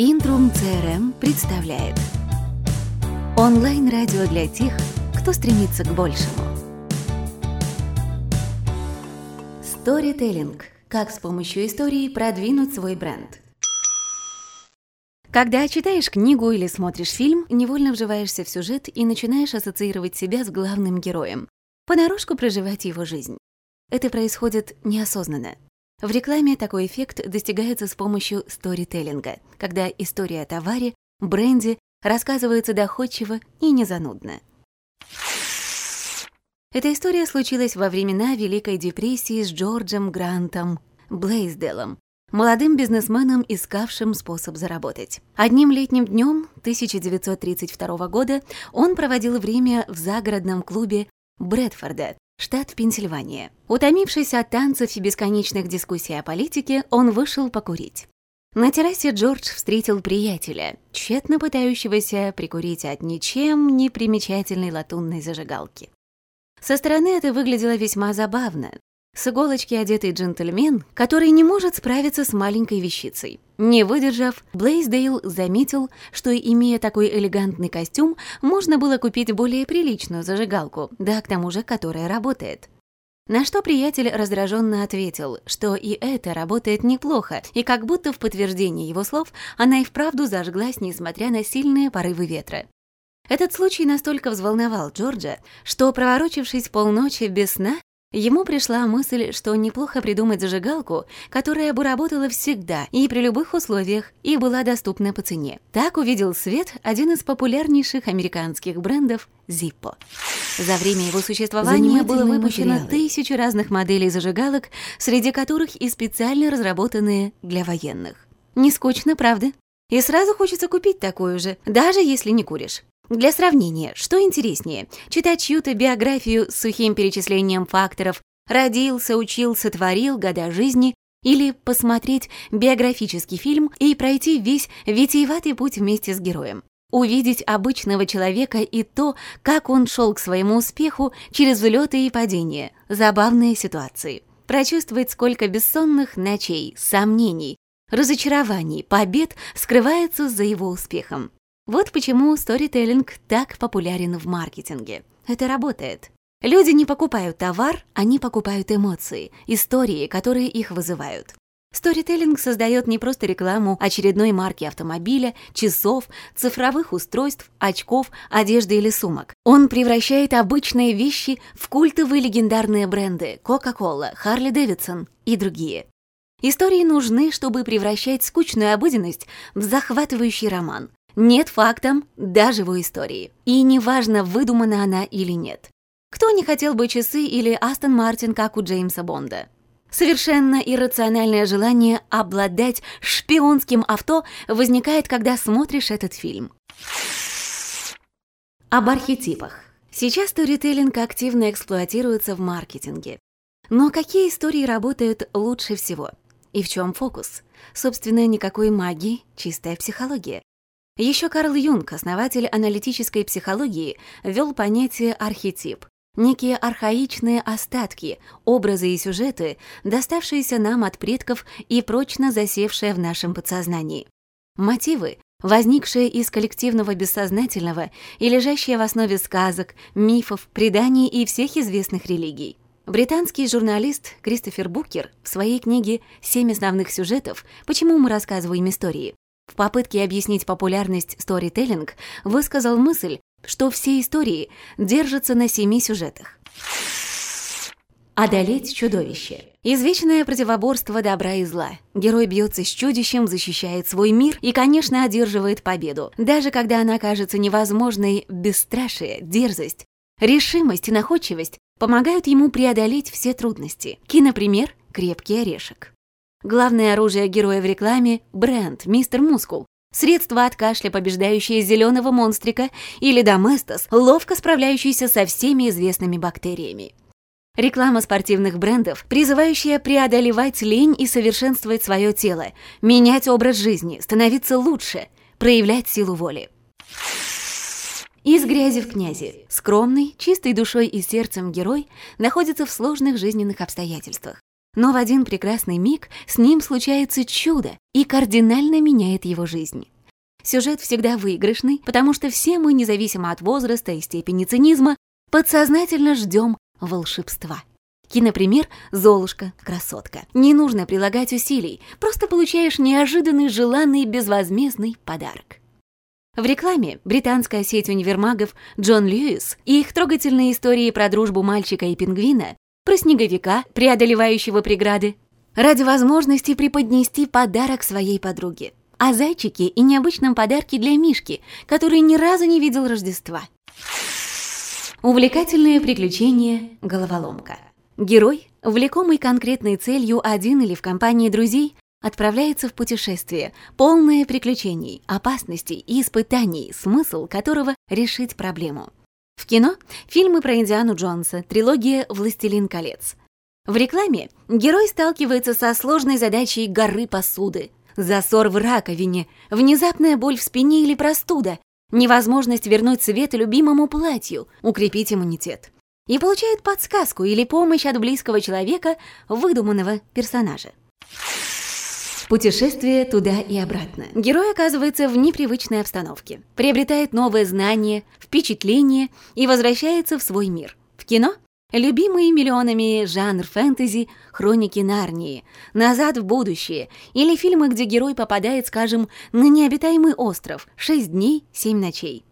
Интрум CRM представляет Онлайн-радио для тех, кто стремится к большему. Storytelling. Как с помощью истории продвинуть свой бренд. Когда читаешь книгу или смотришь фильм, невольно вживаешься в сюжет и начинаешь ассоциировать себя с главным героем, понарошку проживать его жизнь. Это происходит неосознанно. В рекламе такой эффект достигается с помощью сторителлинга, когда история о товаре, бренде рассказывается доходчиво и незанудно. Эта история случилась во времена Великой депрессии с Джорджем Грантом Блейсделом, молодым бизнесменом, искавшим способ заработать. Одним летним днем 1932 года он проводил время в загородном клубе Брэдфорда, штат Пенсильвания. Утомившись от танцев и бесконечных дискуссий о политике, он вышел покурить. На террасе Джордж встретил приятеля, тщетно пытающегося прикурить от ничем не примечательной латунной зажигалки. Со стороны это выглядело весьма забавно, с иголочки одетый джентльмен, который не может справиться с маленькой вещицей. Не выдержав, Блейсдейл заметил, что, имея такой элегантный костюм, можно было купить более приличную зажигалку, да к тому же, которая работает. На что приятель раздраженно ответил, что и это работает неплохо, и как будто в подтверждение его слов она и вправду зажглась, несмотря на сильные порывы ветра. Этот случай настолько взволновал Джорджа, что, проворочившись полночи без сна, Ему пришла мысль, что неплохо придумать зажигалку, которая бы работала всегда и при любых условиях и была доступна по цене. Так увидел свет один из популярнейших американских брендов Zippo. За время его существования было выпущено материалы. тысячи разных моделей зажигалок, среди которых и специально разработанные для военных. Не скучно, правда? И сразу хочется купить такую же, даже если не куришь. Для сравнения, что интереснее, читать чью-то биографию с сухим перечислением факторов «родился, учился, творил, года жизни» или посмотреть биографический фильм и пройти весь витиеватый путь вместе с героем. Увидеть обычного человека и то, как он шел к своему успеху через взлеты и падения, забавные ситуации. Прочувствовать, сколько бессонных ночей, сомнений, разочарований, побед скрывается за его успехом. Вот почему сторителлинг так популярен в маркетинге. Это работает. Люди не покупают товар, они покупают эмоции, истории, которые их вызывают. Сторителлинг создает не просто рекламу очередной марки автомобиля, часов, цифровых устройств, очков, одежды или сумок. Он превращает обычные вещи в культовые легендарные бренды Coca-Cola, Harley Davidson и другие. Истории нужны, чтобы превращать скучную обыденность в захватывающий роман, нет фактам даже в истории. И неважно, выдумана она или нет. Кто не хотел бы часы или Астон Мартин, как у Джеймса Бонда? Совершенно иррациональное желание обладать шпионским авто возникает, когда смотришь этот фильм. Об архетипах. Сейчас сторителлинг активно эксплуатируется в маркетинге. Но какие истории работают лучше всего? И в чем фокус? Собственно, никакой магии, чистая психология. Еще Карл Юнг, основатель аналитической психологии, ввел понятие «архетип», некие архаичные остатки, образы и сюжеты, доставшиеся нам от предков и прочно засевшие в нашем подсознании. Мотивы, возникшие из коллективного бессознательного и лежащие в основе сказок, мифов, преданий и всех известных религий. Британский журналист Кристофер Букер в своей книге «Семь основных сюжетов. Почему мы рассказываем истории» В попытке объяснить популярность сторителлинг высказал мысль, что все истории держатся на семи сюжетах. Одолеть чудовище. Извечное противоборство добра и зла. Герой бьется с чудищем, защищает свой мир и, конечно, одерживает победу. Даже когда она кажется невозможной, бесстрашие, дерзость, решимость и находчивость помогают ему преодолеть все трудности. Кинопример «Крепкий орешек». Главное оружие героя в рекламе – бренд «Мистер Мускул». Средство от кашля, побеждающее зеленого монстрика, или доместос, ловко справляющийся со всеми известными бактериями. Реклама спортивных брендов, призывающая преодолевать лень и совершенствовать свое тело, менять образ жизни, становиться лучше, проявлять силу воли. Из грязи в князи. Скромный, чистой душой и сердцем герой находится в сложных жизненных обстоятельствах. Но в один прекрасный миг с ним случается чудо и кардинально меняет его жизнь. Сюжет всегда выигрышный, потому что все мы, независимо от возраста и степени цинизма, подсознательно ждем волшебства. Кинопример «Золушка. Красотка». Не нужно прилагать усилий, просто получаешь неожиданный, желанный, безвозмездный подарок. В рекламе британская сеть универмагов Джон Льюис и их трогательные истории про дружбу мальчика и пингвина, про снеговика, преодолевающего преграды, ради возможности преподнести подарок своей подруге. О зайчике и необычном подарке для Мишки, который ни разу не видел Рождества. Увлекательное приключение «Головоломка». Герой, влекомый конкретной целью один или в компании друзей, отправляется в путешествие, полное приключений, опасностей и испытаний, смысл которого — решить проблему. В кино — фильмы про Индиану Джонса, трилогия «Властелин колец». В рекламе герой сталкивается со сложной задачей горы посуды. Засор в раковине, внезапная боль в спине или простуда, невозможность вернуть цвет любимому платью, укрепить иммунитет и получает подсказку или помощь от близкого человека, выдуманного персонажа. Путешествие туда и обратно. Герой оказывается в непривычной обстановке, приобретает новые знания, впечатления и возвращается в свой мир. В кино Любимые миллионами жанр фэнтези, хроники Нарнии, «Назад в будущее» или фильмы, где герой попадает, скажем, на необитаемый остров «Шесть дней, семь ночей».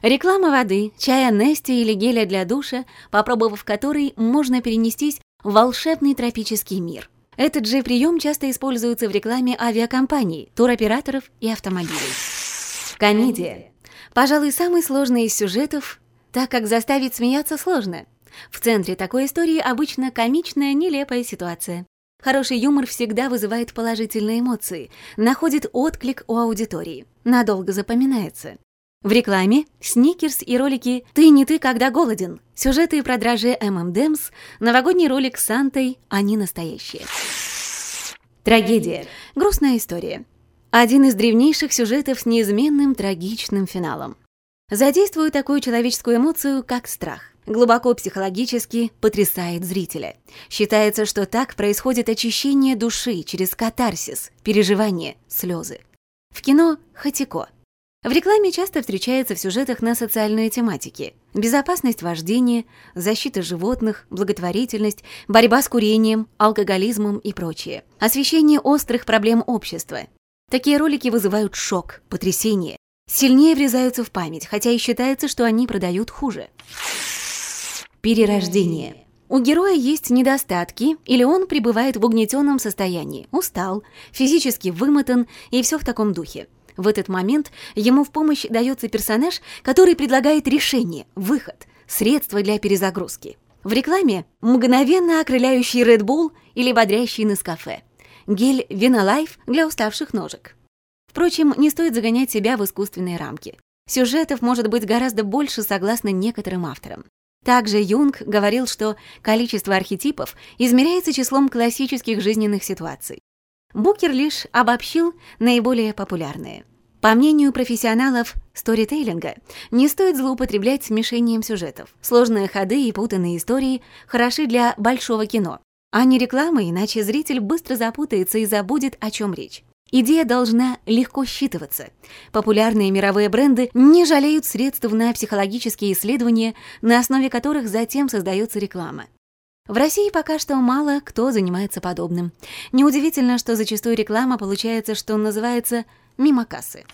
Реклама воды, чая Нести или геля для душа, попробовав который, можно перенестись в волшебный тропический мир. Этот же прием часто используется в рекламе авиакомпаний, туроператоров и автомобилей. Комедия. Пожалуй, самый сложный из сюжетов, так как заставить смеяться сложно. В центре такой истории обычно комичная, нелепая ситуация. Хороший юмор всегда вызывает положительные эмоции, находит отклик у аудитории, надолго запоминается. В рекламе сникерс и ролики «Ты не ты, когда голоден», сюжеты про дрожжи M&M's, новогодний ролик с Сантой «Они настоящие». Трагедия. Грустная история. Один из древнейших сюжетов с неизменным трагичным финалом. Задействую такую человеческую эмоцию, как страх. Глубоко психологически потрясает зрителя. Считается, что так происходит очищение души через катарсис, переживание, слезы. В кино «Хатико» В рекламе часто встречается в сюжетах на социальные тематики. Безопасность вождения, защита животных, благотворительность, борьба с курением, алкоголизмом и прочее. Освещение острых проблем общества. Такие ролики вызывают шок, потрясение, сильнее врезаются в память, хотя и считается, что они продают хуже. Перерождение. У героя есть недостатки, или он пребывает в угнетенном состоянии, устал, физически вымотан и все в таком духе. В этот момент ему в помощь дается персонаж, который предлагает решение, выход, средство для перезагрузки. В рекламе мгновенно окрыляющий Red Bull или бодрящий Нескафе. Гель Винолайф для уставших ножек. Впрочем, не стоит загонять себя в искусственные рамки. Сюжетов может быть гораздо больше, согласно некоторым авторам. Также Юнг говорил, что количество архетипов измеряется числом классических жизненных ситуаций. Букер лишь обобщил наиболее популярные. По мнению профессионалов сторитейлинга, не стоит злоупотреблять смешением сюжетов. Сложные ходы и путанные истории хороши для большого кино, а не рекламы, иначе зритель быстро запутается и забудет, о чем речь. Идея должна легко считываться. Популярные мировые бренды не жалеют средств на психологические исследования, на основе которых затем создается реклама. В России пока что мало кто занимается подобным. Неудивительно, что зачастую реклама получается, что называется «мимо кассы».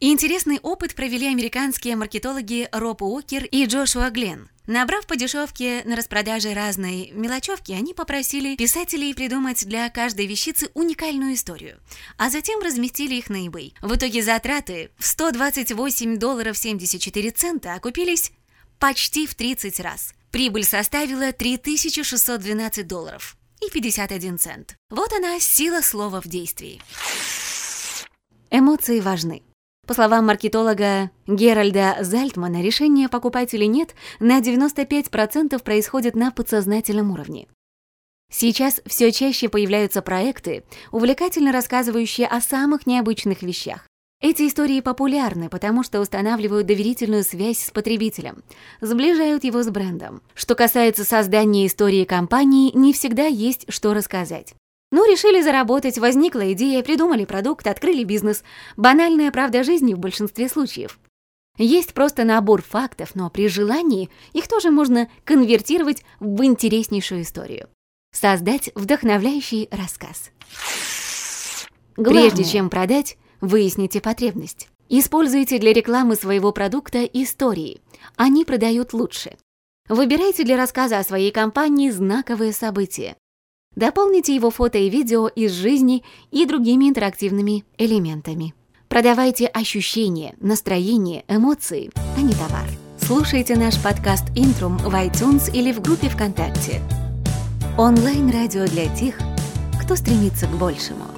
Интересный опыт провели американские маркетологи Роб Уокер и Джошуа Гленн. Набрав по дешевке на распродаже разной мелочевки, они попросили писателей придумать для каждой вещицы уникальную историю, а затем разместили их на eBay. В итоге затраты в 128 долларов 74 цента окупились почти в 30 раз. Прибыль составила 3612 долларов и 51 цент. Вот она, сила слова в действии. Эмоции важны. По словам маркетолога Геральда Зальтмана, решение покупать или нет на 95% происходит на подсознательном уровне. Сейчас все чаще появляются проекты, увлекательно рассказывающие о самых необычных вещах. Эти истории популярны, потому что устанавливают доверительную связь с потребителем, сближают его с брендом. Что касается создания истории компании, не всегда есть что рассказать. Ну, решили заработать, возникла идея, придумали продукт, открыли бизнес. Банальная правда жизни в большинстве случаев. Есть просто набор фактов, но при желании их тоже можно конвертировать в интереснейшую историю. Создать вдохновляющий рассказ. Главное. Прежде чем продать, выясните потребность. Используйте для рекламы своего продукта истории. Они продают лучше. Выбирайте для рассказа о своей компании знаковые события. Дополните его фото и видео из жизни и другими интерактивными элементами. Продавайте ощущения, настроение, эмоции, а не товар. Слушайте наш подкаст «Интрум» в iTunes или в группе ВКонтакте. Онлайн-радио для тех, кто стремится к большему.